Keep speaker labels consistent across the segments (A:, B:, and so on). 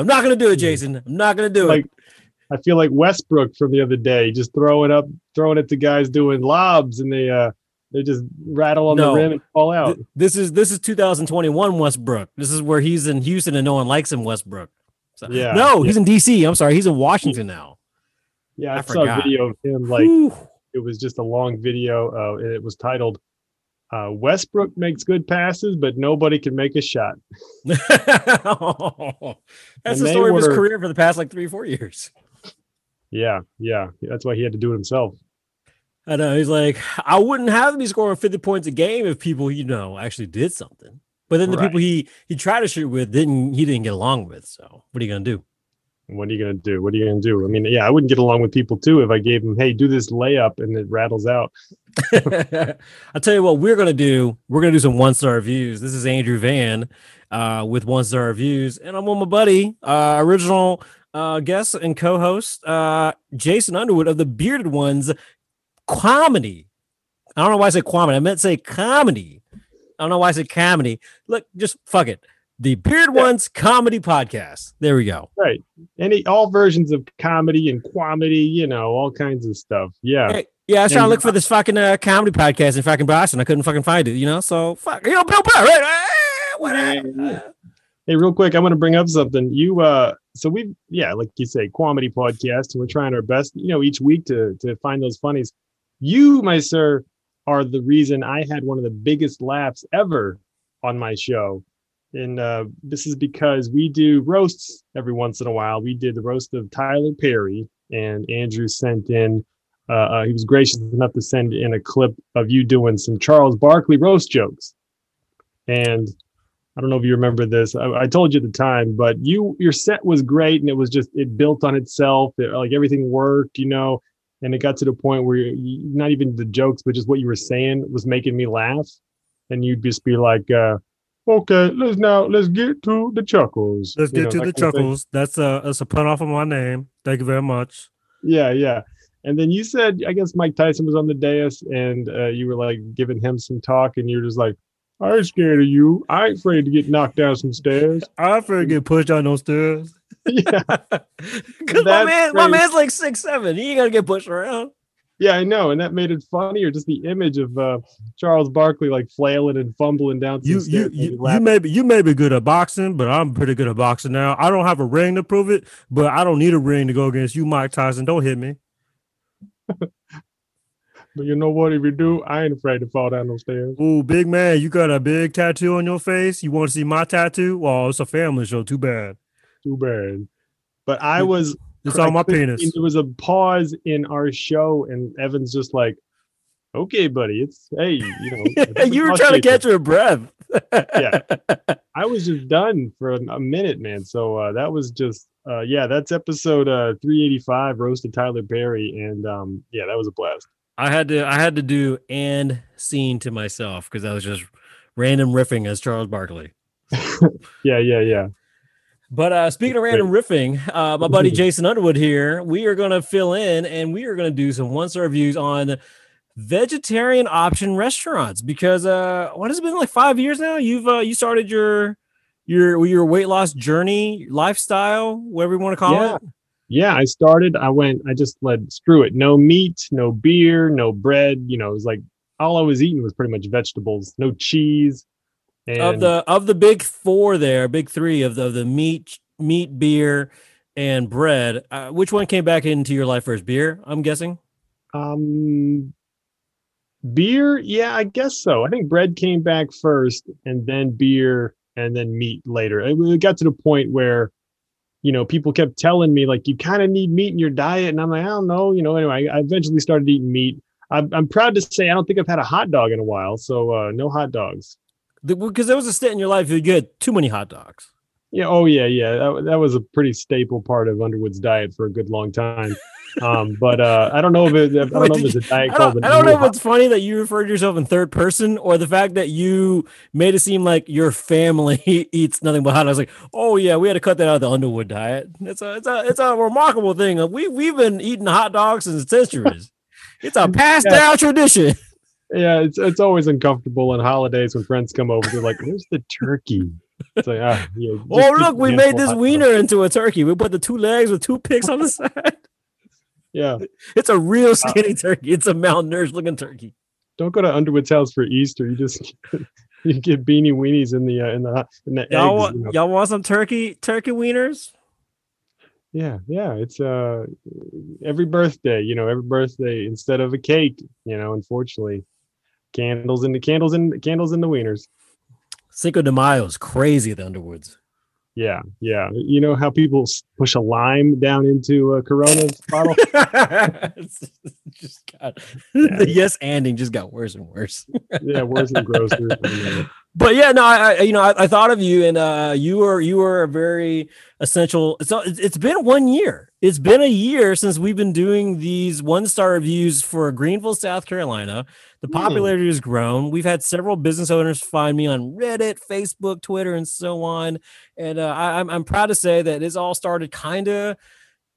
A: I'm not gonna do it, Jason. I'm not gonna do
B: Like-
A: it.
B: I feel like Westbrook from the other day, just throwing up, throwing it to guys doing lobs, and they uh they just rattle on
A: No.
B: the rim and fall out.
A: Th- This is this is 2021 Westbrook. This is where he's in Houston and no one likes him. Westbrook. So-
B: Yeah.
A: No, he's in DC. I'm sorry, he's in Washington now.
B: Yeah, I,
A: I
B: saw
A: forgot.
B: a video of him like
A: Whew.
B: it was just a long video. Uh, and it was titled uh, "Westbrook makes good passes, but nobody can make a shot."
A: That's
B: And
A: the
B: they
A: story of his career for the past like three, four years.
B: Yeah, yeah, that's why he had to do it himself.
A: I know. He's like, I wouldn't have to be scoring 50 points a game if people, you know, actually did something. But then the
B: Right.
A: people he he tried to shoot with didn't he didn't get along with. So what are you gonna do?
B: What are you gonna do? What are you gonna do? I mean, yeah, I wouldn't get along with people too if I gave them, "Hey, do this layup," and it rattles out.
A: I'll tell you what we're gonna do. We're gonna do some one star reviews. This is Andrew Van uh, with one star reviews, and I'm with my buddy, uh, original uh, guest and co-host uh, Jason Underwood of the Bearded Ones comedy. I don't know why I said comedy. I meant to say comedy. I don't know why I said comedy. Look, just fuck it. The Beard
B: Yeah.
A: Ones comedy podcast. There we go.
B: Right. Any all versions of comedy and quamedy, you know, all kinds of stuff. Yeah.
A: Hey, yeah, I was trying to look for this fucking uh, comedy podcast in fucking Boston. I couldn't fucking find it, you know. So fuck, you know, Bill Burr, right? Ah.
B: Hey, real quick, I want to bring up something. You uh so we yeah, like you say, comedy podcast, and we're trying our best, you know, each week to to find those funnies. You, my sir, are the reason I had one of the biggest laughs ever on my show. And uh, this is because we do roasts every once in a while. We did the roast of Tyler Perry, and Andrew sent in. Uh, uh, he was gracious enough to send in a clip of you doing some Charles Barkley roast jokes. And I don't know if you remember this. I, I told you at the time, but you your set was great, and it was just it built on itself. It, like everything worked, you know. And it got to the point where you, not even the jokes, but just what you were saying was making me laugh. And you'd just be like, uh, "Okay, let's now let's get to the chuckles."
C: Let's
B: you
C: get
B: know,
C: to the
B: of thing.
C: chuckles. That's a that's a pun off of my name. Thank you very much.
B: Yeah, yeah. And then you said, I guess Mike Tyson was on the dais, and uh, you were like giving him some talk, and you're just like, "I ain't scared of you. I ain't afraid to get knocked down some stairs."
C: I afraid to get pushed down those stairs.
B: yeah,
A: Because my man, my man's like six seven. He ain't gonna get pushed around.
B: Yeah, I know, and that made it funnier. Just the image of uh, Charles Barkley like flailing and fumbling down.
C: You
B: stairs
C: you you, you may be you may be good at boxing, but I'm pretty good at boxing now. I don't have a ring to prove it, but I don't need a ring to go against you, Mike Tyson. Don't hit me.
B: but you know what? If you do, I ain't afraid to fall down those stairs.
C: Ooh, big man, you got a big tattoo on your face. You want to see my tattoo? Well, it's a family show. Too bad.
B: Too bad. But I was
C: It's on my penis.
B: There was a pause in our show, and Evan's just like, "Okay, buddy, it's hey, you know."
A: you were trying to catch your breath.
B: Yeah. I was just done for a, a minute, man. So uh, that was just, uh, yeah, that's episode uh, 385, roasted Tyler Perry, and um, yeah, that was a blast.
A: I had to I had to do and scene to myself because I was just random riffing as Charles Barkley.
B: Yeah, yeah, yeah.
A: But uh, speaking of random riffing, uh, my buddy Jason Underwood here, we are going to fill in and we are going to do some one star reviews on vegetarian option restaurants because uh, what has it been like five years now? You've uh, you started your your your weight loss journey, lifestyle, whatever you want to call
B: Yeah.
A: it.
B: Yeah, I started, I went, I just let, screw it. No meat, no beer, no bread. You know, it was like all I was eating was pretty much vegetables, no cheese. And
A: Of the of the big four there, big three of the, of the meat, meat, beer, and bread. Uh, which one came back into your life first? Beer, I'm guessing.
B: Um, beer, yeah, I guess so. I think bread came back first, and then beer, and then meat later. It, it got to the point where, you know, people kept telling me like you kind of need meat in your diet, and I'm like, I don't know, you know. Anyway, I, I eventually started eating meat. I'm, I'm proud to say I don't think I've had a hot dog in a while, so uh, no hot dogs.
A: Because there was a stint in your life you had too many hot dogs.
B: Yeah. Oh, yeah, yeah. That, that was a pretty staple part of Underwood's diet for a good long time. Um, but uh, I don't know if it, I don't know if it's a diet
A: I don't, I don't know if it's funny that you referred to yourself in third person or the fact that you made it seem like your family eats nothing but hot. I was like, oh yeah, we had to cut that out of the Underwood diet. It's a it's a it's a remarkable thing. We we've been eating hot dogs since centuries. It's a passed
B: Yeah.
A: down tradition.
B: Yeah, it's it's always uncomfortable on holidays when friends come over. They're like, "Where's the turkey?" It's like, ah, yeah. just
A: Oh, look, we made this wiener into a turkey. We put the two legs with two picks on the side.
B: Yeah.
A: It's a real skinny turkey. It's a malnourished looking turkey.
B: Don't go to Underwood's house for Easter. You just you get beanie weenies in the uh, in the in the
A: Y'all,
B: eggs.
A: want,
B: you know.
A: y'all want some turkey turkey wieners?
B: Yeah, yeah. It's uh every birthday, you know, every birthday instead of a cake, you know, unfortunately. Candles in the candles in candles in the wieners.
A: Cinco de Mayo is crazy at the Underwoods.
B: Yeah, yeah. You know how people push a lime down into a Corona bottle?
A: Just got the yes anding just got worse and worse.
B: yeah, worse than grocers.
A: But yeah, no, I, I you know I, I thought of you, and uh, you were you were a very essential. So it's, it's been one year. It's been a year since we've been doing these one star reviews for Greenville, South Carolina. The
B: Hmm.
A: popularity has grown. We've had several business owners find me on Reddit, Facebook, Twitter, and so on. And uh, I, I'm I'm proud to say that this all started kind of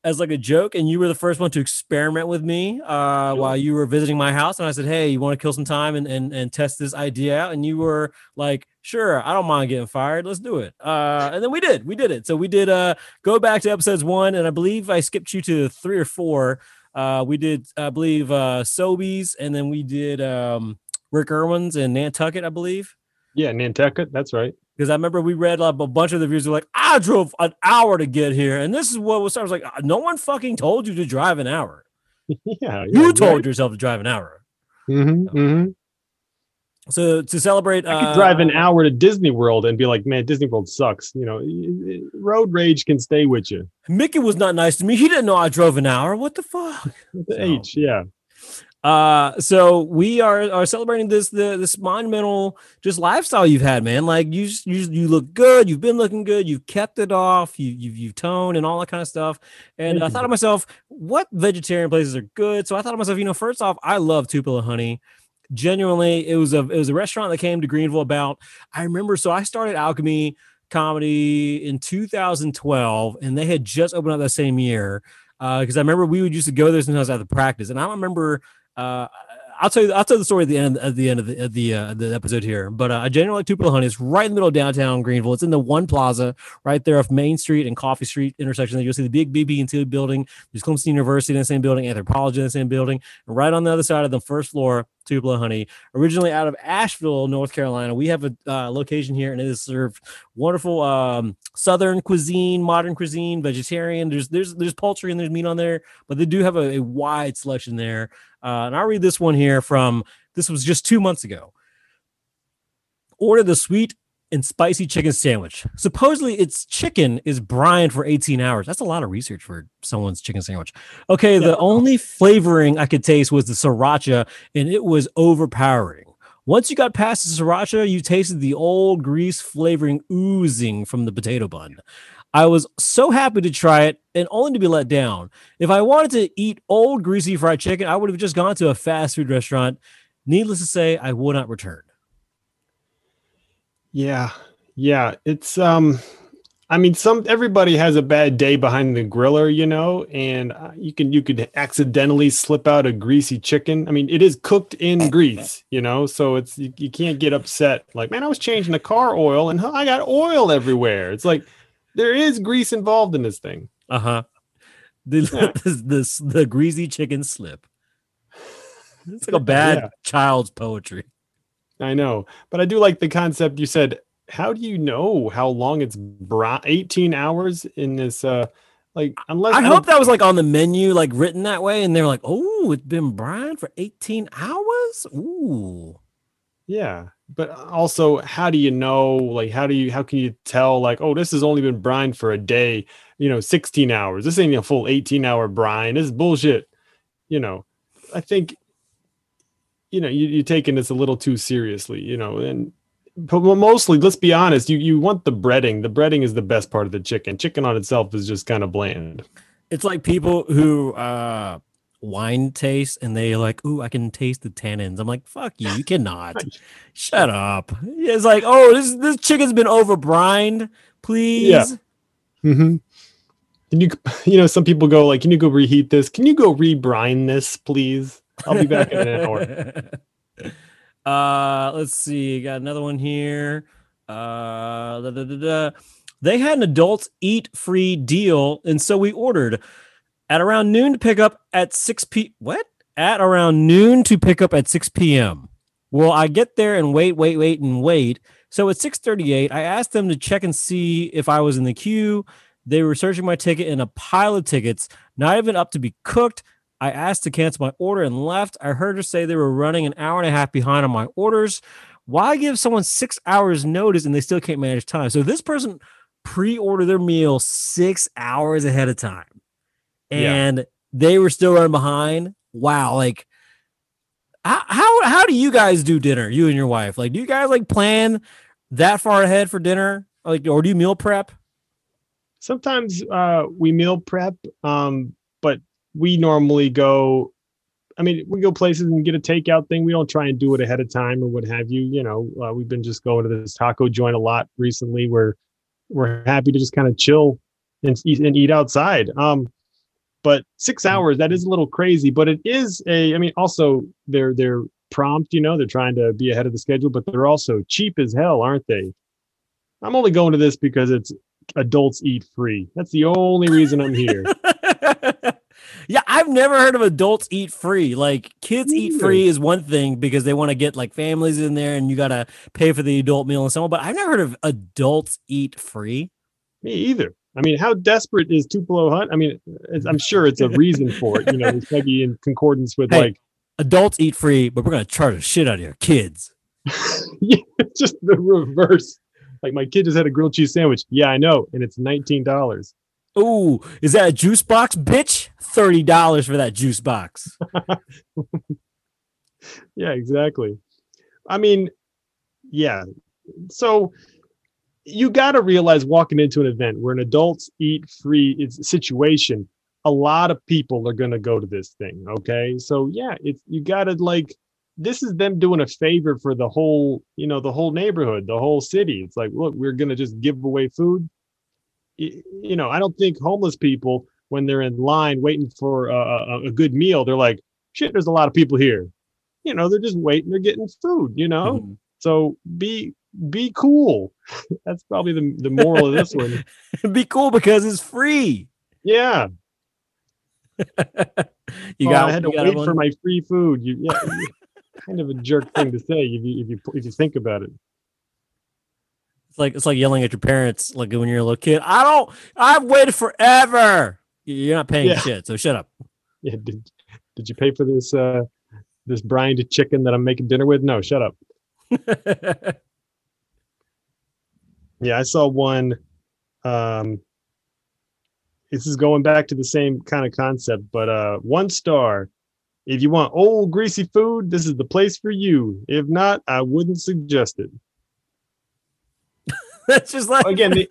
A: as like a joke, and you were the first one to experiment with me uh, while you were visiting my house. And I said, "Hey, you want to kill some time and, and and test this idea out?" And you were like, "Sure, I don't mind getting fired. Let's do it." Uh, and then we did. We did it. So we did. Uh, go back to episodes one, and I believe I skipped you to three or four. Uh, we did, I believe, uh, Soby's, and then we did um, Rick Erwin's and Nantucket, I believe
B: Yeah, Nantucket, that's right.
A: Because I remember we read like, a bunch of the reviews were like, I drove an hour to get here, and this is what was. I was like, "Uh, no one fucking told you to drive an hour.
B: yeah,
A: You told yourself to drive an hour.
B: hmm hmm
A: So to celebrate,
B: I could
A: uh,
B: drive an hour to Disney World and be like, man, Disney World sucks. You know, road rage can stay with you.
A: Mickey was not nice to me. He didn't know I drove an hour. What the fuck?
B: The
A: So-
B: H, yeah.
A: Uh, so we are are celebrating this the this monumental just lifestyle you've had, man. Like you you you look good. You've been looking good. You've kept it off. You you've you've toned and all that kind of stuff. And
B: Thank
A: I thought to myself, what vegetarian places are good? So I thought to myself, you know, first off, I love Tupelo Honey. Genuinely, it was a it was a restaurant that came to Greenville about. I remember, so I started Alchemy Comedy in 2012, and they had just opened up that same year. Uh, because I remember we would used to go there sometimes after the practice, and I remember uh, I'll tell you. I'll tell the story at the end at the end of the the, uh, the episode here. But uh, I genuinely like Tupelo Honey. is right in the middle of downtown Greenville. It's in the One Plaza, right there off Main Street and Coffee Street intersection. There you'll see the big BB&T building. There's Clemson University in the same building, Anthropologie in the same building. And right on the other side of the first floor, Tupelo Honey. Originally out of Asheville, North Carolina. We have a uh, location here, and it is served wonderful um, Southern cuisine, modern cuisine, vegetarian. There's there's there's poultry and there's meat on there, but they do have a, a wide selection there. Uh, and I'll read this one here from this was just two months ago. Order the sweet and spicy chicken sandwich. Supposedly, its chicken is brined for 18 hours. That's a lot of research for someone's chicken sandwich. Okay, the only flavoring I could taste was the sriracha, and it was overpowering. Once you got past the sriracha, you tasted the old grease flavoring oozing from the potato bun. I was so happy to try it and only to be let down. If I wanted to eat old greasy fried chicken, I would have just gone to a fast food restaurant. Needless to say, I will not return.
B: Yeah. Yeah. It's um I mean some everybody has a bad day behind the griller, you know, and uh, you can you could accidentally slip out a greasy chicken. I mean, it is cooked in grease, you know, so it's you, you can't get upset like, man, I was changing the car oil and I got oil everywhere. It's like there is grease involved in this thing.
A: Uh huh. The,
B: Yeah.
A: the, greasy chicken slip. It's like a bad
B: Yeah.
A: child's poetry.
B: I know, but I do like the concept you said. How do you know how long it's bra- 18 hours in this uh like unless
A: I hope that was like on the menu, like written that way, and they're like, "Oh, it's been brined for 18 hours." Ooh.
B: Yeah, but also, how do you know? Like, how do you? How can you tell? Like, oh, this has only been brined for a day. You know, sixteen hours. This ain't a full eighteen-hour brine. This is bullshit. You know, I think. You know, you, you're taking this a little too seriously. You know, and but mostly, let's be honest. You you want the breading. The breading is the best part of the chicken. Chicken on itself is just kind of bland.
A: It's like people who uh wine taste and they like, "Ooh, I can taste the tannins." I'm like, "Fuck you, you cannot." Shut up. It's like, "Oh, this this chicken's been over brined. Please."
B: Mm-hmm. Can you, you know, some people go like, "Can you go reheat this? Can you go rebrine this, please?" I'll be back in an hour.
A: uh, let's see. Got another one here. Uh, da, da, da, da. They had an adults eat free deal, and so we ordered at around noon to pick up at 6 p. What? At around noon to pick up at 6 p.m. Well, I get there and wait, wait, wait, and wait. So at 6:38, I asked them to check and see if I was in the queue. They were searching my ticket in a pile of tickets, not even up to be cooked. I asked to cancel my order and left. I heard her say they were running an hour and a half behind on my orders. Why give someone six hours notice and they still can't manage time? So this person pre-ordered their meal six hours ahead of time,
B: Yeah.
A: and they were still running behind. Wow, like how, how how do you guys do dinner? You and your wife, like, do you guys like plan that far ahead for dinner, like, or do you meal prep?
B: sometimes uh we meal prep um but we normally go i mean we go places and get a takeout thing we don't try and do it ahead of time or what have you you know uh, we've been just going to this taco joint a lot recently where we're happy to just kind of chill and eat, and eat outside um but six hmm. hours that is a little crazy but it is a i mean also they're they're prompt you know they're trying to be ahead of the schedule but they're also cheap as hell aren't they i'm only going to this because it's adults eat free. That's the only reason I'm here.
A: yeah, I've never heard of adults eat free. Like kids eat free is one thing because they want to get like families in there and you got to pay for the adult meal and so on. But I've never heard of adults eat free.
B: Me either. I mean, how desperate is Tupelo Hunt? I mean, it's, I'm sure it's a reason for it. You know, it's maybe in concordance with
A: Hey.
B: like
A: Adults eat free, but we're going to charge the shit out of your kids.
B: yeah, it's just the reverse. Like my kid just had a grilled cheese sandwich. Yeah, I know, and it's nineteen dollars.
A: Ooh, is that a juice box, bitch? $30 for that juice box.
B: Yeah, exactly. I mean, yeah. So you got to realize walking into an event where an adults eat free is situation, a lot of people are going to go to this thing. Okay. So yeah, it's, you got to like, this is them doing a favor for the whole, you know, the whole neighborhood, the whole city. It's like, look, we're going to just give away food. You know, I don't think homeless people, when they're in line waiting for a, a, good meal, they're like, shit, there's a lot of people here you know they're just waiting they're getting food you know
A: Mhm.
B: so be be cool that's probably the, the moral of this one
A: Be cool because it's free.
B: yeah
A: You
B: Oh,
A: got
B: i had to wait for my free food you yeah kind of a jerk thing to say if you if you if you think about it
A: It's like it's like yelling at your parents like when you're a little kid. I don't. I've waited forever. You're not paying
B: Yeah.
A: shit, so shut up.
B: yeah did, did you pay for this uh this brined chicken that i'm making dinner with no shut up Yeah, I saw one. Um, this is going back to the same kind of concept, but uh, one star. If you want old greasy food, this is the place for you. If not, I wouldn't suggest it.
A: that's just like
B: Again, they,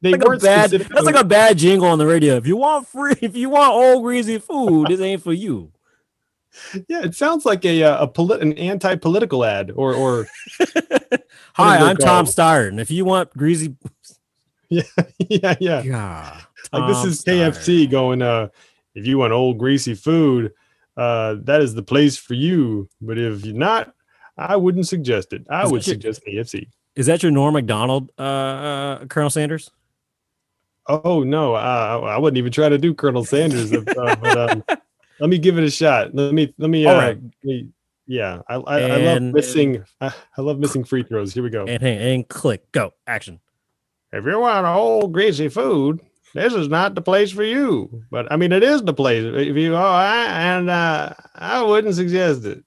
B: they
A: like
B: weren't
A: bad. That's like a bad jingle on the radio. If you want free, if you want old greasy food, this ain't for you.
B: yeah, it sounds like a uh, a polit- an anti-political ad or or
A: Hi, I'm Tom? Steyer, and if you want greasy,
B: yeah yeah
A: yeah,
B: like this is KFC going uh if you want old greasy food uh that is the place for you but if you're not I wouldn't suggest it. I
A: Is
B: would
A: that your-
B: suggest KFC.
A: Is that your Norm Macdonald, uh, uh, Colonel Sanders?
B: Oh no, uh, I wouldn't even try to do Colonel Sanders. if, uh, but, um, let me give it a shot. Let me let me. Uh,
A: All right.
B: let me- yeah, I I, I love missing. I, I love missing free throws. Here we go.
A: And and click, go, action.
B: If you want old greasy food, this is not the place for you. But I mean, it is the place. If you oh, I, and uh, I wouldn't suggest it.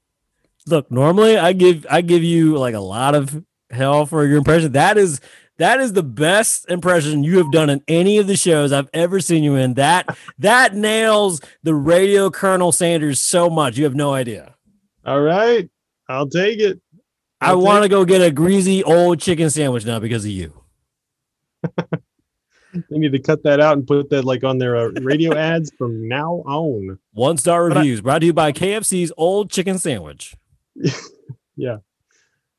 A: Look, normally I give I give you like a lot of hell for your impression. That is that is the best impression you have done in any of the shows I've ever seen you in. That that nails the radio Colonel Sanders so much. You have no idea.
B: All right, I'll take it.
A: I
B: I'll
A: want to go get a greasy old chicken sandwich now because of you.
B: They need to cut that out and put that like on their uh, radio ads from now on.
A: One star
B: But I-
A: reviews brought to you by KFC's old chicken sandwich. Yeah.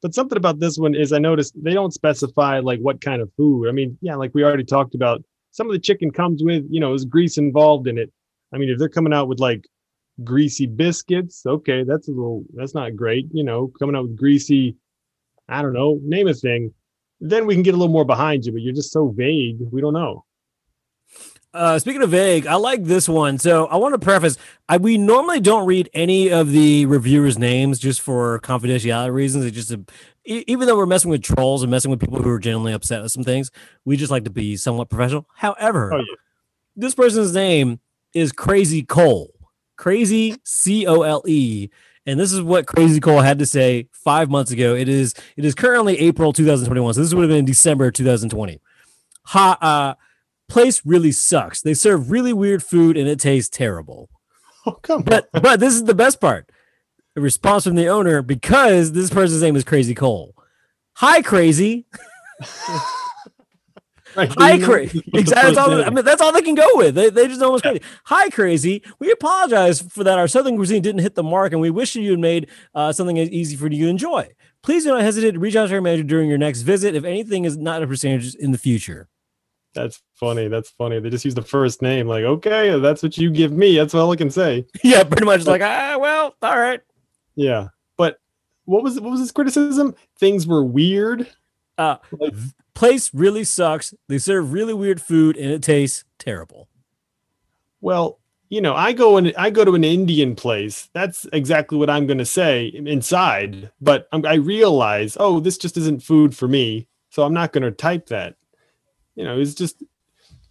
B: But something about this one is I noticed they don't specify like what kind of food. I mean, yeah, like we already talked about, some of the chicken comes with, you know, is grease involved in it. I mean, if they're coming out with like greasy biscuits, okay, that's a little that's not great, you know, coming out with greasy, I don't know, name a thing. then we can get a little more behind you. But you're just so vague. We don't know.
A: Uh, speaking of vague, I like this one. So I want to preface: I, we normally don't read any of the reviewers' names just for confidentiality reasons. It just, e- even though we're messing with trolls and messing with people who are genuinely upset with some things, we just like to be somewhat professional. However,
B: Oh, yeah.
A: this person's name is Crazy Cole. Crazy C O L E. And this is what Crazy Cole had to say five months ago. It is it is currently April 2021. So this would have been December 2020. Ha uh place really sucks. They serve really weird food and it tastes terrible.
B: Oh, come
A: But but this is the best part. A response from the owner because this person's name is Crazy Cole. Hi, Crazy.
B: on. Right,
A: Hi, crazy. Exactly. That's all, I mean, that's all they can go with. They, they just know what's crazy. Hi, crazy. We apologize for that. Our Southern cuisine didn't hit the mark, and we wish you had made uh, something easy for you to enjoy. Please do not hesitate to reach out to our manager during your next visit if anything is not a percentage in the future.
B: That's funny. That's funny. They just use the first name. Like, okay, that's what you give me. That's all I can say.
A: yeah, pretty much like, ah, well, all right.
B: Yeah. But what was what was his criticism? Things were weird.
A: Uh,
B: Like-
A: place really sucks. They serve really weird food, and it tastes terrible.
B: Well, you know, I go and I go to an Indian place. That's exactly what I'm going to say inside. But I'm, I realize, oh, this just isn't food for me. So I'm not going to type that. You know, it's just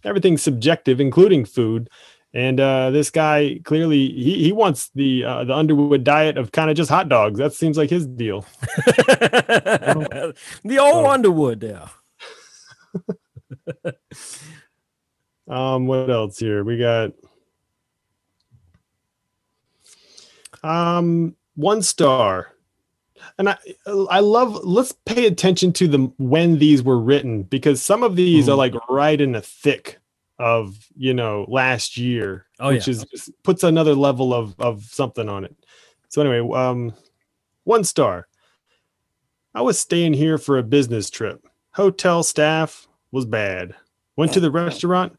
B: everything's subjective, including food. And uh, this guy clearly he, he wants the uh, the Underwood diet of kind of just hot dogs. That seems like his deal.
A: the old
B: Oh.
A: Underwood there.
B: Um, what else here? We got um one star. And I I love let's pay attention to the when these were written because some of these are
A: Mhm.
B: like right in the thick of you know last year,
A: Oh,
B: which
A: yeah.
B: is just puts another level of of something on it. So anyway, um one star. I was staying here for a business trip. Hotel staff was bad. Went to the restaurant,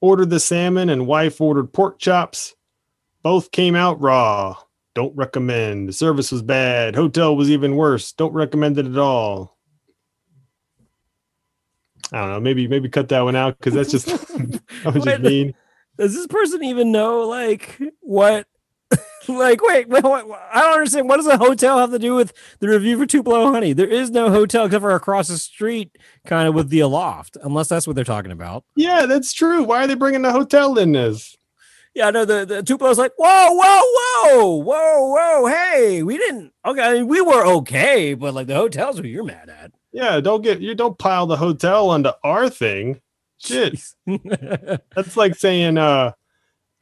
B: ordered the salmon, and wife ordered pork chops. Both came out raw. Don't recommend. The service was bad. Hotel was even worse. Don't recommend it at all. I don't know. Maybe maybe cut that one out because that's just that was just mean.
A: Does this person even know like what? like, wait, wait, what, I don't understand. What does a hotel have to do with the review for Tupelo Honey? There is no hotel except for across the street, kind of with the aloft, unless that's what they're talking about.
B: Yeah, that's true. Why are they bringing the hotel in this?
A: Yeah, I know the, the Tupelo's like, whoa, whoa, whoa, whoa, whoa, hey, we didn't, okay, I mean, we were okay, but like the hotel's who you're mad at.
B: Yeah, don't get you don't pile the hotel onto our thing. Shit. That's like saying uh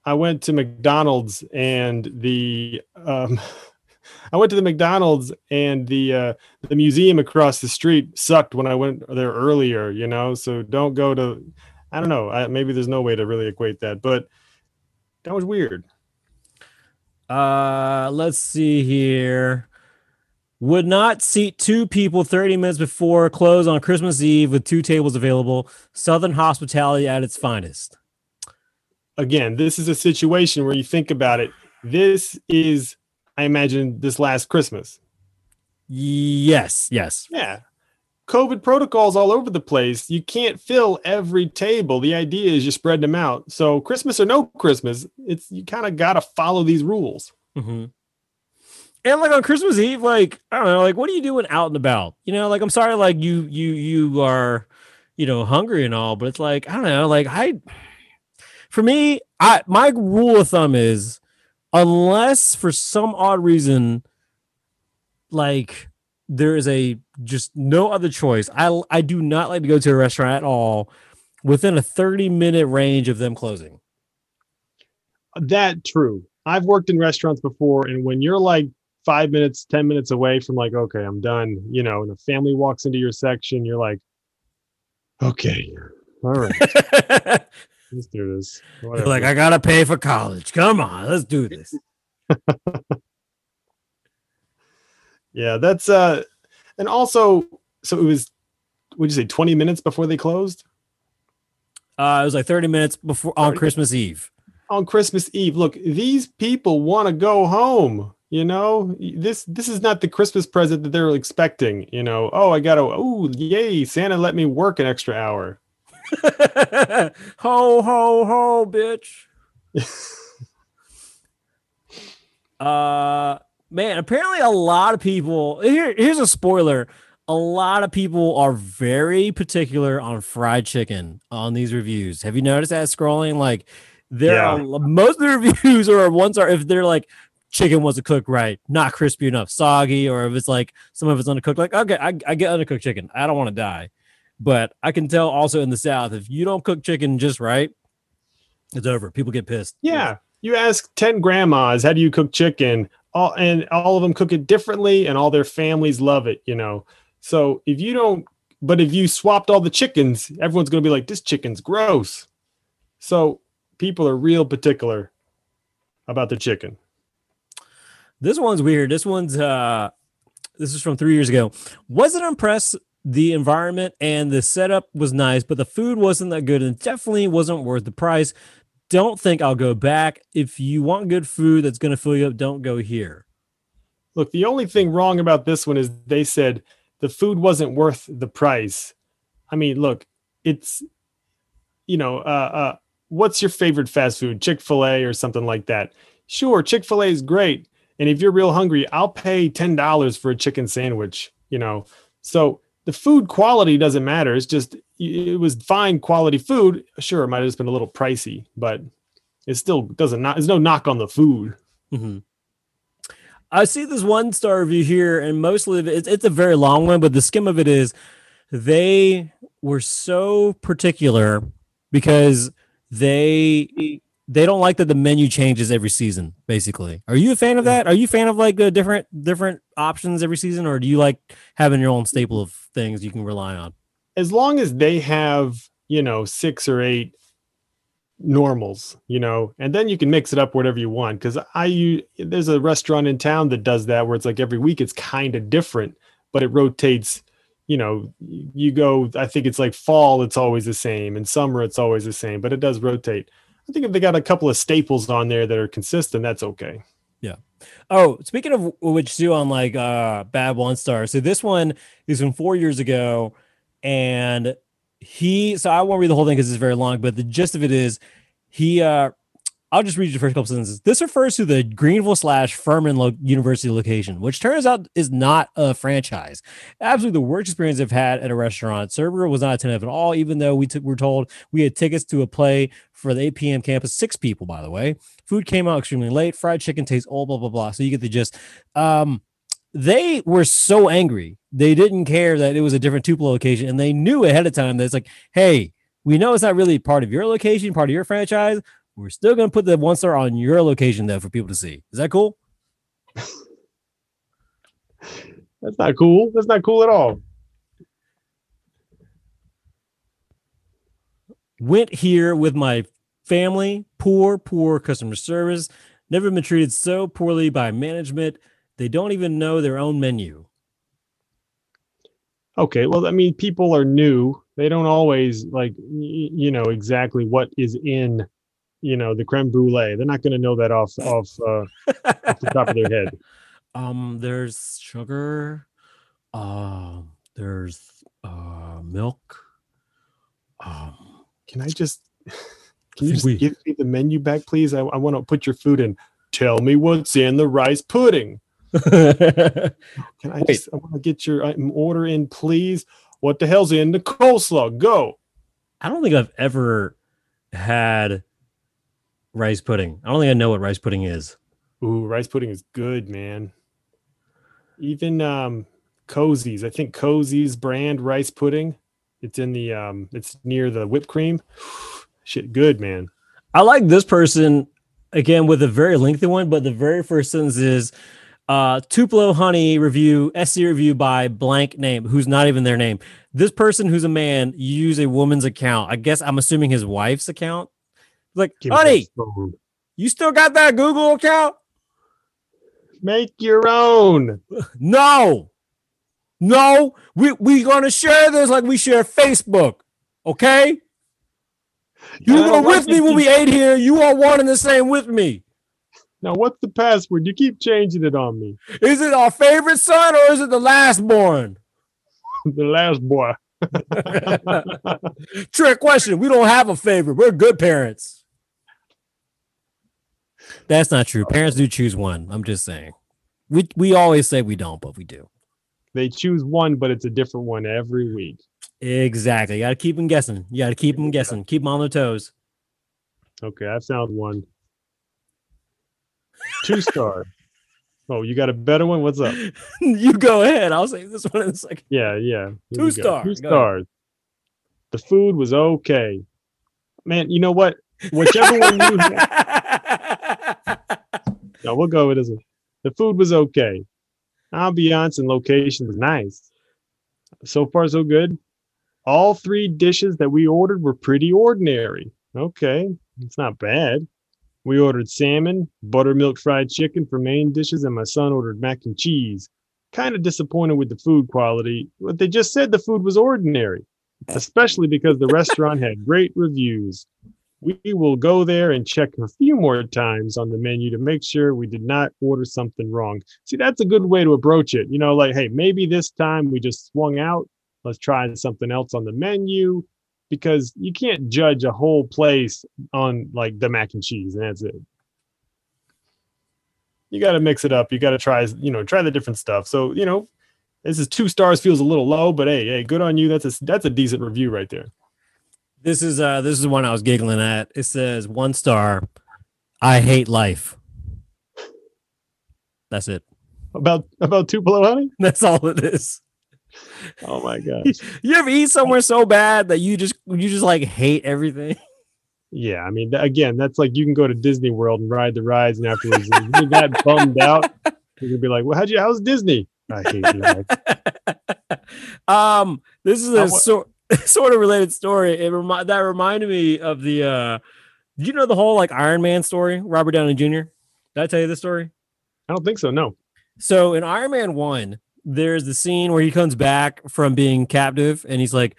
B: I went to McDonald's and the um I went to the McDonald's and the uh the museum across the street sucked when I went there earlier, you know? So don't go to I don't know. I, maybe there's no way to really equate that, but that was weird.
A: Uh, let's see here. Would not seat two people 30 minutes before close on Christmas Eve with two tables available. Southern hospitality at its finest.
B: Again, this is a situation where you think about it. This is I imagine this last Christmas.
A: Yes, yes.
B: Yeah. COVID protocols all over the place. You can't fill every table. The idea is you spread them out. So Christmas or no Christmas, it's you kind of got to follow these rules.
A: hmm And like on Christmas Eve, like I don't know, like what are you doing out and about? You know, like I'm sorry, like you you you are, you know, hungry and all, but it's like I don't know, like I, for me, I my rule of thumb is, unless for some odd reason, like there is a just no other choice. I I do not like to go to a restaurant at all within a 30 minute range of them closing.
B: That true. I've worked in restaurants before, and when you're like five minutes, 10 minutes away from like, okay, I'm done, you know, and a family walks into your section, you're like, okay, all right, let's do this. Whatever.
A: like I gotta pay for college. Come on, let's do this.
B: yeah, that's uh and also so it was would you say 20 minutes before they closed?
A: Uh, it was like 30 minutes before on
B: 30
A: Christmas Eve.
B: on Christmas Eve. Look, these people want to go home. You know, this this is not the Christmas present that they're expecting. You know, oh, I gotta, oh, yay, Santa let me work an extra hour.
A: ho ho ho, bitch. uh, man, apparently a lot of people. Here, here's a spoiler. A lot of people are very particular on fried chicken on these reviews. Have you noticed that scrolling? Like, there
B: Yeah.
A: are most of the reviews or ones are if they're like chicken wasn't cooked right, not crispy enough, soggy, or if it's like some of it's undercooked. Like, okay, I, I get undercooked chicken. I don't want to die. But I can tell also in the South, if you don't cook chicken just right, it's over. People get pissed.
B: Yeah, you ask ten grandmas, how do you cook chicken? All and all of them cook it differently, and all their families love it. You know, so if you don't, but if you swapped all the chickens, everyone's gonna be like, this chicken's gross. So people are real particular about the chicken.
A: This one's weird. This one's uh this is from three years ago. Wasn't impressed. The environment and the setup was nice, but the food wasn't that good and definitely wasn't worth the price. Don't think I'll go back. If you want good food that's gonna fill you up, don't go here.
B: Look, the only thing wrong about this one is they said the food wasn't worth the price. I mean, look, it's you know, uh, uh, what's your favorite fast food? Chick Fil A or something like that. Sure, Chick Fil A is great, and if you're real hungry, I'll pay ten dollars for a chicken sandwich. You know, so the food quality doesn't matter. It's just it was fine quality food. Sure, it might have just been a little pricey, but it still doesn't not. There's no knock on the food.
A: Mhm. I see this one star review here, and mostly it, it's, it's a very long one, but the skim of it is they were so particular because they they don't like that the menu changes every season. Basically, are you a fan of that? Are you a fan of like the different different options every season, or do you like having your own staple of things you can rely on?
B: as long as they have you know six or eight normals you know and then you can mix it up whatever you want because i u- there's a restaurant in town that does that where it's like every week it's kind of different but it rotates you know you go i think it's like fall it's always the same and summer it's always the same but it does rotate i think if they got a couple of staples on there that are consistent that's okay Yeah.
A: Oh, speaking of which, too, on like uh bad one star. So this one is from four years ago, and he. So I won't read the whole thing because it's very long, but the gist of it is he. uh I'll just read you the first couple sentences. This refers to the Greenville slash Furman lo- University location, which turns out is not a franchise. Absolutely the worst experience I've had at a restaurant. Server was not attentive at all, even though we took were told we had tickets to a play for the 8 p.m. campus. Six people, by the way. Food came out extremely late. Fried chicken tastes old, blah, blah, blah. So you get the gist. Um, they were so angry. They didn't care that it was a different Tupelo location. And they knew ahead of time that it's like, hey, we know it's not really part of your location, part of your franchise. We're still going to put the one star on your location, though, for people to see. Is that cool?
B: that's not cool that's not cool at all
A: Went here with my family. Poor, poor customer service. Never been treated so poorly by management. They don't even know their own menu.
B: Okay, well, I mean, people are new. They don't always like, you know, exactly what is in, you know, the creme brulee. They're not going to know that off off uh, off the top of their head.
A: Um, there's sugar. Um, there's uh milk. Um,
B: Can I just, can you just
A: we-
B: give me the menu back, please? I, I want to put your food in. Tell me what's in the rice pudding. Can I
A: Wait.
B: just, I want to get your order in, please. What the hell's in the coleslaw? Go.
A: I don't think I've ever had rice pudding. I don't think I know what rice pudding is.
B: Ooh, rice pudding is good, man. Even um Cozy's, I think Cozy's brand rice pudding. It's in the um it's near the whipped cream. Shit, good, man.
A: I like this person again with a very lengthy one, but the very first sentence is uh Tupelo honey review, SC review by blank name, who's not even their name. This person who's a man use a woman's account. I guess I'm assuming his wife's account. Like,
B: Give
A: honey, you still got that Google account?
B: Make your own.
A: No, no, we we gonna share this like we share Facebook. Okay, you were with me when we ate here. You are one and the same with me.
B: Now, what's the password? You keep changing it on me.
A: Is it our favorite son or is it the last born?
B: the last boy.
A: Trick question. We don't have a favorite. We're good parents. That's not true. Parents do choose one. I'm just saying. We we always say we don't, but we do.
B: They choose one, but it's a different one every week.
A: Exactly. You got to keep them guessing. You got to keep them guessing. Keep them on their toes.
B: Okay, I found one. Two star. Oh, you got a better one? What's up?
A: you go ahead. I'll say this one in a second.
B: Yeah, yeah. Here
A: Two
B: we go.
A: star.
B: Two stars. The food was okay. Man, you know what? Whichever one you no, we'll go with this one. The food was okay. Ambiance and location was nice. So far, so good. All three dishes that we ordered were pretty ordinary. Okay, it's not bad. We ordered salmon, buttermilk fried chicken for main dishes, and my son ordered mac and cheese. Kind of disappointed with the food quality, but they just said the food was ordinary, especially because the restaurant had great reviews. We will go there and check a few more times on the menu to make sure we did not order something wrong. See, that's a good way to approach it. You know, like, hey, maybe this time we just swung out. Let's try something else on the menu because you can't judge a whole place on like the mac and cheese and that's it. You got to mix it up. You got to try, you know, try the different stuff. So, you know, this is two stars feels a little low, but hey, hey, good on you. That's a that's a decent review right there.
A: This is uh this is the one I was giggling at. It says one star. I hate life. That's it.
B: About about Tupelo Honey.
A: That's all it is.
B: Oh my gosh.
A: You ever eat somewhere so bad that you just you just like hate everything?
B: Yeah, I mean, again, that's like you can go to Disney World and ride the rides, and afterwards you're that bummed out. You're gonna be like, "Well, how'd you? How's Disney?" I hate you.
A: Um, this is a sort sort of related story. It remi- that reminded me of the uh did you know the whole like Iron Man story, Robert Downey Jr.? Did I tell you this story?
B: I don't think so. No.
A: So in Iron Man 1, there's the scene where he comes back from being captive and he's like,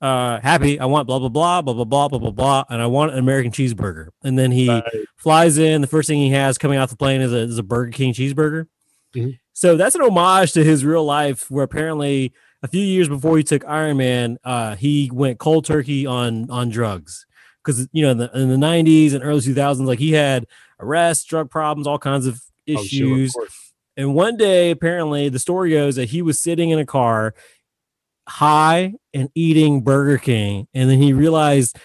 A: uh, happy, I want blah blah blah, blah blah blah, blah blah blah, and I want an American cheeseburger. And then he
B: Right.
A: flies in. The first thing he has coming off the plane is a, is a Burger King cheeseburger.
B: Mhm.
A: So that's an homage to his real life, where apparently a few years before he took Iron Man, uh, he went cold turkey on on drugs because you know in the, in the 90s and early 2000s, like he had arrests, drug problems, all kinds of
B: Oh, sure, of
A: issues. And one day, apparently, the story goes that he was sitting in a car, high and eating Burger King, and then he realized,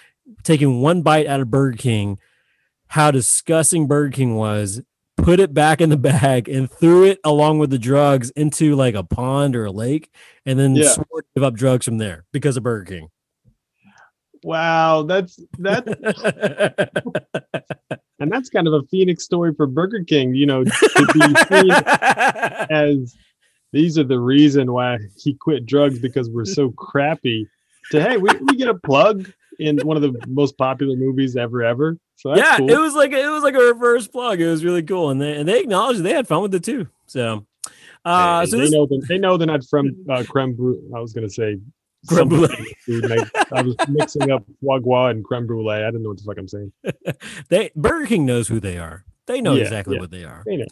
A: taking one bite out of Burger King, how disgusting Burger King was. Put it back in the bag and threw it along with the drugs into like a pond or a lake, and then
B: Yeah.
A: swore to give up drugs from there because of Burger King.
B: Wow, that's that, and that's kind of a Phoenix story for Burger King. You know, to be seen as these are the reason why he quit drugs because we're so crappy. To hey, we, we get a plug in one of the most popular movies ever ever. So that's
A: yeah,
B: cool.
A: it was like it was like a reverse plug. It was really cool, and they and they acknowledged they had fun with it too. So, uh,
B: Hey,
A: so
B: they
A: this,
B: know that they know they're not from uh, creme brulee. I was gonna say
A: Creme brulee.
B: I, was mixing up gras and creme brulee. I didn't know what the fuck I'm saying.
A: they Burger King knows who they are. They know
B: Yeah,
A: exactly
B: yeah.
A: what they are.
B: They know.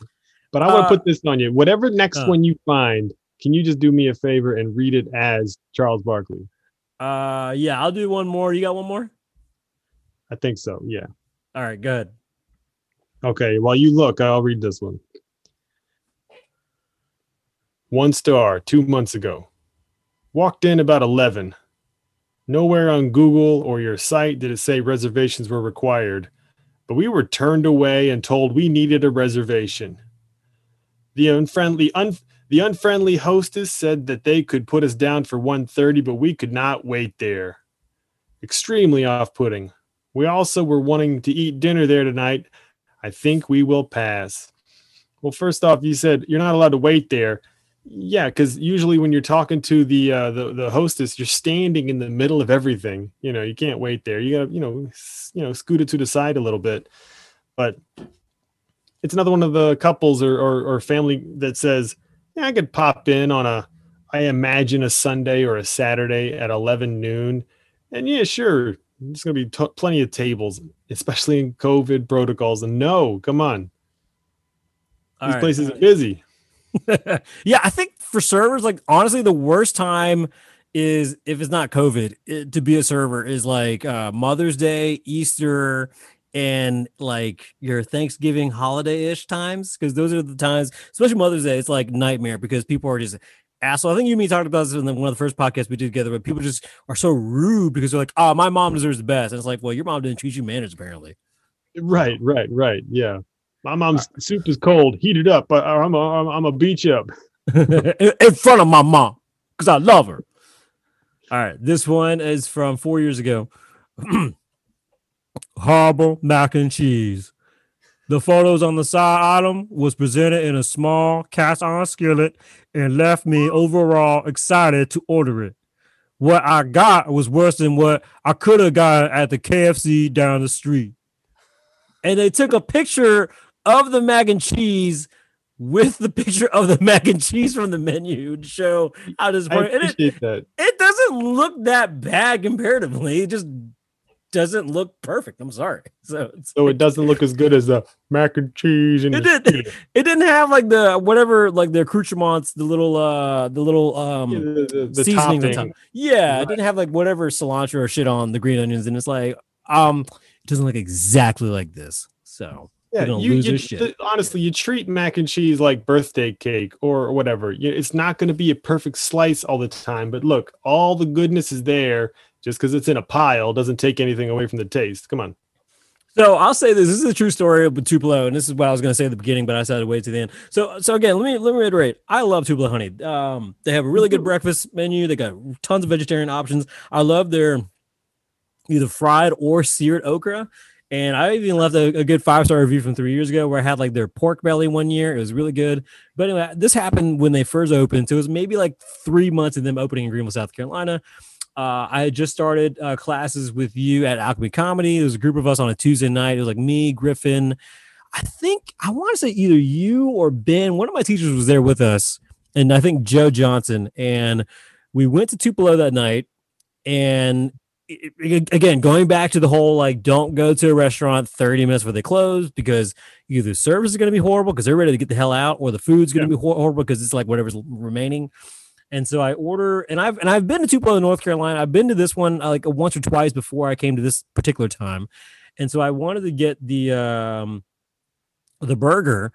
B: But I want
A: Uh,
B: to put this on you. Whatever next
A: uh.
B: one you find, can you just do me a favor and read it as Charles Barkley?
A: Uh, yeah, I'll do one more. You got one more?
B: I think so. Yeah.
A: All right, good.
B: Okay. While you look, I'll read this one. One star two months ago. Walked in about 11. Nowhere on Google or your site did it say reservations were required, but we were turned away and told we needed a reservation. The unfriendly un, the unfriendly hostess said that they could put us down for 1:30, but we could not wait there. Extremely off-putting. We also were wanting to eat dinner there tonight. I think we will pass. Well, first off, you said you're not allowed to wait there. Yeah, because usually when you're talking to the uh, the the hostess, you're standing in the middle of everything. You know, you can't wait there. You gotta, you know, s- you know, scoot it to the side a little bit. But it's another one of the couples or or, or family that says, "Yeah, I could pop in on a, I imagine a Sunday or a Saturday at 11 noon, and yeah, sure, there's gonna be t- plenty of tables, especially in COVID protocols." And no, come on,
A: All
B: These
A: right.
B: places are busy.
A: yeah, I think for servers, like honestly, the worst time is if it's not COVID it- to be a server is like uh, Mother's Day, Easter, and like your Thanksgiving holiday ish times because those are the times, especially Mother's Day. It's like nightmare because people are just asshole. I think you and me talked about this in the, one of the first podcasts we did together, but people just are so rude because they're like, "Oh, my mom deserves the best," and it's like, "Well, your mom didn't treat you manners apparently."
B: Right, right, right. Yeah. My mom's uh soup is cold. Heat it up. But I'm a, I'm, a beach up.
A: in in front of my mom because I love her. All right, this one is from four years ago. Horrible mac and cheese. The photos on the side item was presented in a small cast iron skillet and left me overall excited to order it. What I got was worse than what I could have gotten at the KFC down the street. And they took a picture of the mac and cheese with the picture of the mac and cheese from the menu to show how
B: I
A: disappointing. It,
B: that.
A: it doesn't look that bad comparatively. It just doesn't look perfect. I'm sorry. So it's,
B: So it doesn't look as good as the mac and cheese and
A: it
B: the
A: did. It didn't have like the whatever like the accoutrements, the little uh the little um
B: Yeah, the, the, the topping.
A: top. Yeah,
B: Right.
A: it didn't have like whatever cilantro or shit on the green onions, and it's like um it doesn't look exactly like this. So
B: Yeah, you, you th- honestly, you treat mac and cheese like birthday cake or whatever. You, it's not going to be a perfect slice all the time, but look, all the goodness is there. Just because it's in a pile doesn't take anything away from the taste. Come on.
A: So I'll say this. This is a true story of Tupelo, and this is what I was going to say at the beginning, but I decided to wait to the end. So, so again, let me let me reiterate. I love Tupelo Honey. Um, they have a really good breakfast menu. They got tons of vegetarian options. I love their either fried or seared okra. And I even left a, a good five star review from three years ago where I had like their pork belly one year. It was really good. But anyway, this happened when they first opened. So it was maybe like three months of them opening in Greenville, South Carolina. Uh, I had just started uh, classes with you at Alchemy Comedy. There was a group of us on a Tuesday night. It was like me, Griffin. I think I want to say either you or Ben. One of my teachers was there with us, and I think Joe Johnson. And we went to Tupelo that night. And it- it- again, going back to the whole like, don't go to a restaurant 30 minutes before they close because either the service is going to be horrible because they're ready to get the hell out, or the food's going to be horrible because it's like whatever's remaining. And so I order, and I've and I've been to Tupelo, North Carolina. I've been to this one uh, like once or twice before I came to this particular time, and so I wanted to get the um the burger,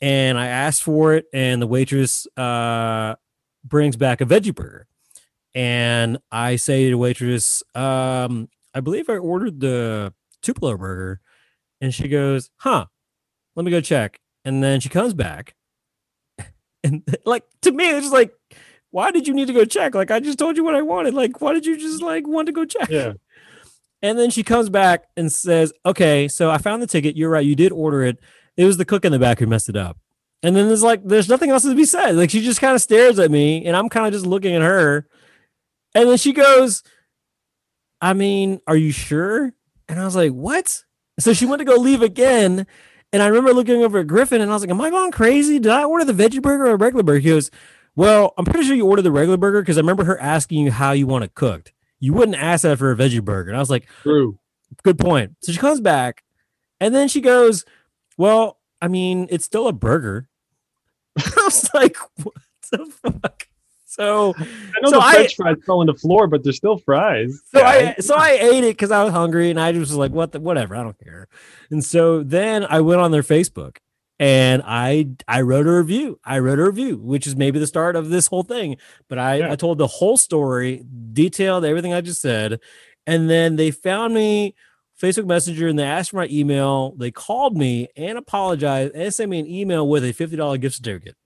A: and I asked for it, and the waitress uh brings back a veggie burger, and I say to the waitress, um, I believe I ordered the Tupelo burger, and she goes, "Huh, let me go check," and then she comes back, and like to me, it's just like why did you need to go check? Like I just told you what I wanted. Like why did you just like want to go check?
B: Yeah.
A: And then she comes back and says, "Okay, so I found the ticket. You're right. You did order it. It was the cook in the back who messed it up." And then there's like there's nothing else to be said. Like she just kind of stares at me and I'm kind of just looking at her. And then she goes, "I mean, are you sure?" And I was like, "What?" So she went to go leave again. And I remember looking over at Griffin and I was like, Am I going crazy? Did I order the veggie burger or a regular burger? He goes, Well, I'm pretty sure you ordered the regular burger because I remember her asking you how you want it cooked. You wouldn't ask that for a veggie burger. And I was like,
B: True.
A: Good point. So she comes back and then she goes, Well, I mean, it's still a burger. I was like, What the fuck? So
B: I know
A: So
B: the
A: I-
B: French fries fell on the floor, but they're still fries.
A: So
B: guys.
A: I so I ate it because I was hungry and I just was like, what the whatever, I don't care. And so then I went on their Facebook and I I wrote a review. I wrote a review, which is maybe the start of this whole thing. But I,
B: Yeah.
A: I told the whole story, detailed everything I just said. And then they found me Facebook Messenger and they asked for my email. They called me and apologized and sent me an email with a $50 gift certificate.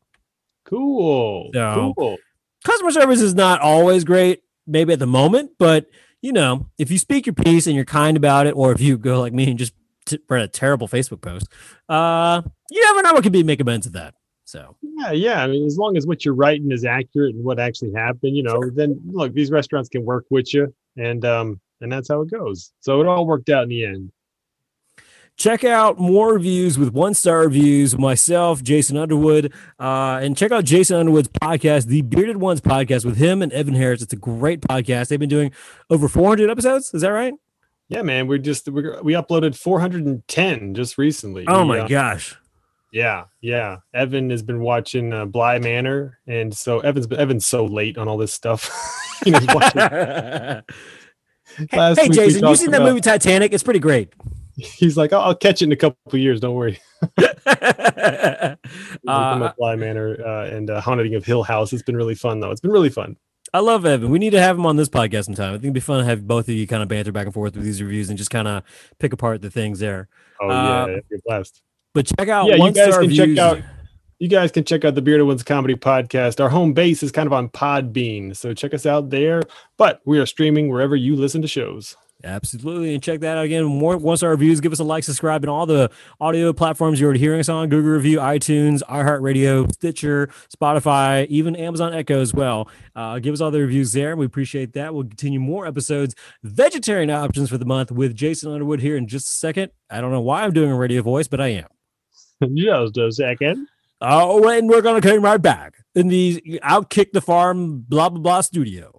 B: cool.
A: So-
B: Cool.
A: customer service is not always great, maybe at the moment, but you know, if you speak your piece and you're kind about it, or if you go like me and just t- write a terrible Facebook post, uh, you never know what could be make amends of that. So
B: Yeah, yeah. I mean, as long as what you're writing is accurate and what actually happened, you know, then look, these restaurants can work with you, and um, and that's how it goes. So it all worked out in the end.
A: check out more reviews with one star reviews, myself, Jason Underwood, uh, and check out Jason Underwood's podcast, the Bearded Ones podcast with him and Evan Harris. It's a great podcast. They've been doing over 400 episodes. Is that right?
B: Yeah, man. We just we we uploaded 410 just recently.
A: Oh my
B: uh,
A: gosh.
B: Yeah, yeah. Evan has been watching uh, Bly Manor, and so Evan's Evan's so late on all this stuff. you know, he's watching- Last
A: hey, Jason, you seen that movie Titanic? It's pretty great.
B: he's like, "Oh, I'll catch it in a couple of years. Don't worry.
A: uh,
B: Bly Manor uh, and uh, Haunting of Hill House. It's been really fun though. It's been really fun.
A: I love Evan. We need to have him on this podcast sometime. I think it'd be fun to have both of you kind of banter back and forth with these reviews and just kind of pick apart the things there.
B: Oh
A: Uh,
B: yeah, be a blast.
A: But check out
B: Yeah, you guys can check out- You guys can check out the Bearded Ones Comedy Podcast. Our home base is kind of on Podbean, so check us out there. But we are streaming wherever you listen to shows.
A: Absolutely. And check that out again. More one star reviews. Give us a like, subscribe, and all the audio platforms you're already hearing us on Google Review, iTunes, iHeartRadio, Stitcher, Spotify, even Amazon Echo as well. Uh, give us all the reviews there. We appreciate that. We'll continue more episodes, vegetarian options for the month with Jason Underwood here in just a second. I don't know why I'm doing a radio voice, but I am.
B: Just a second.
A: Oh, and we're going to come right back in the Outkick the Farm, blah, blah, blah studio.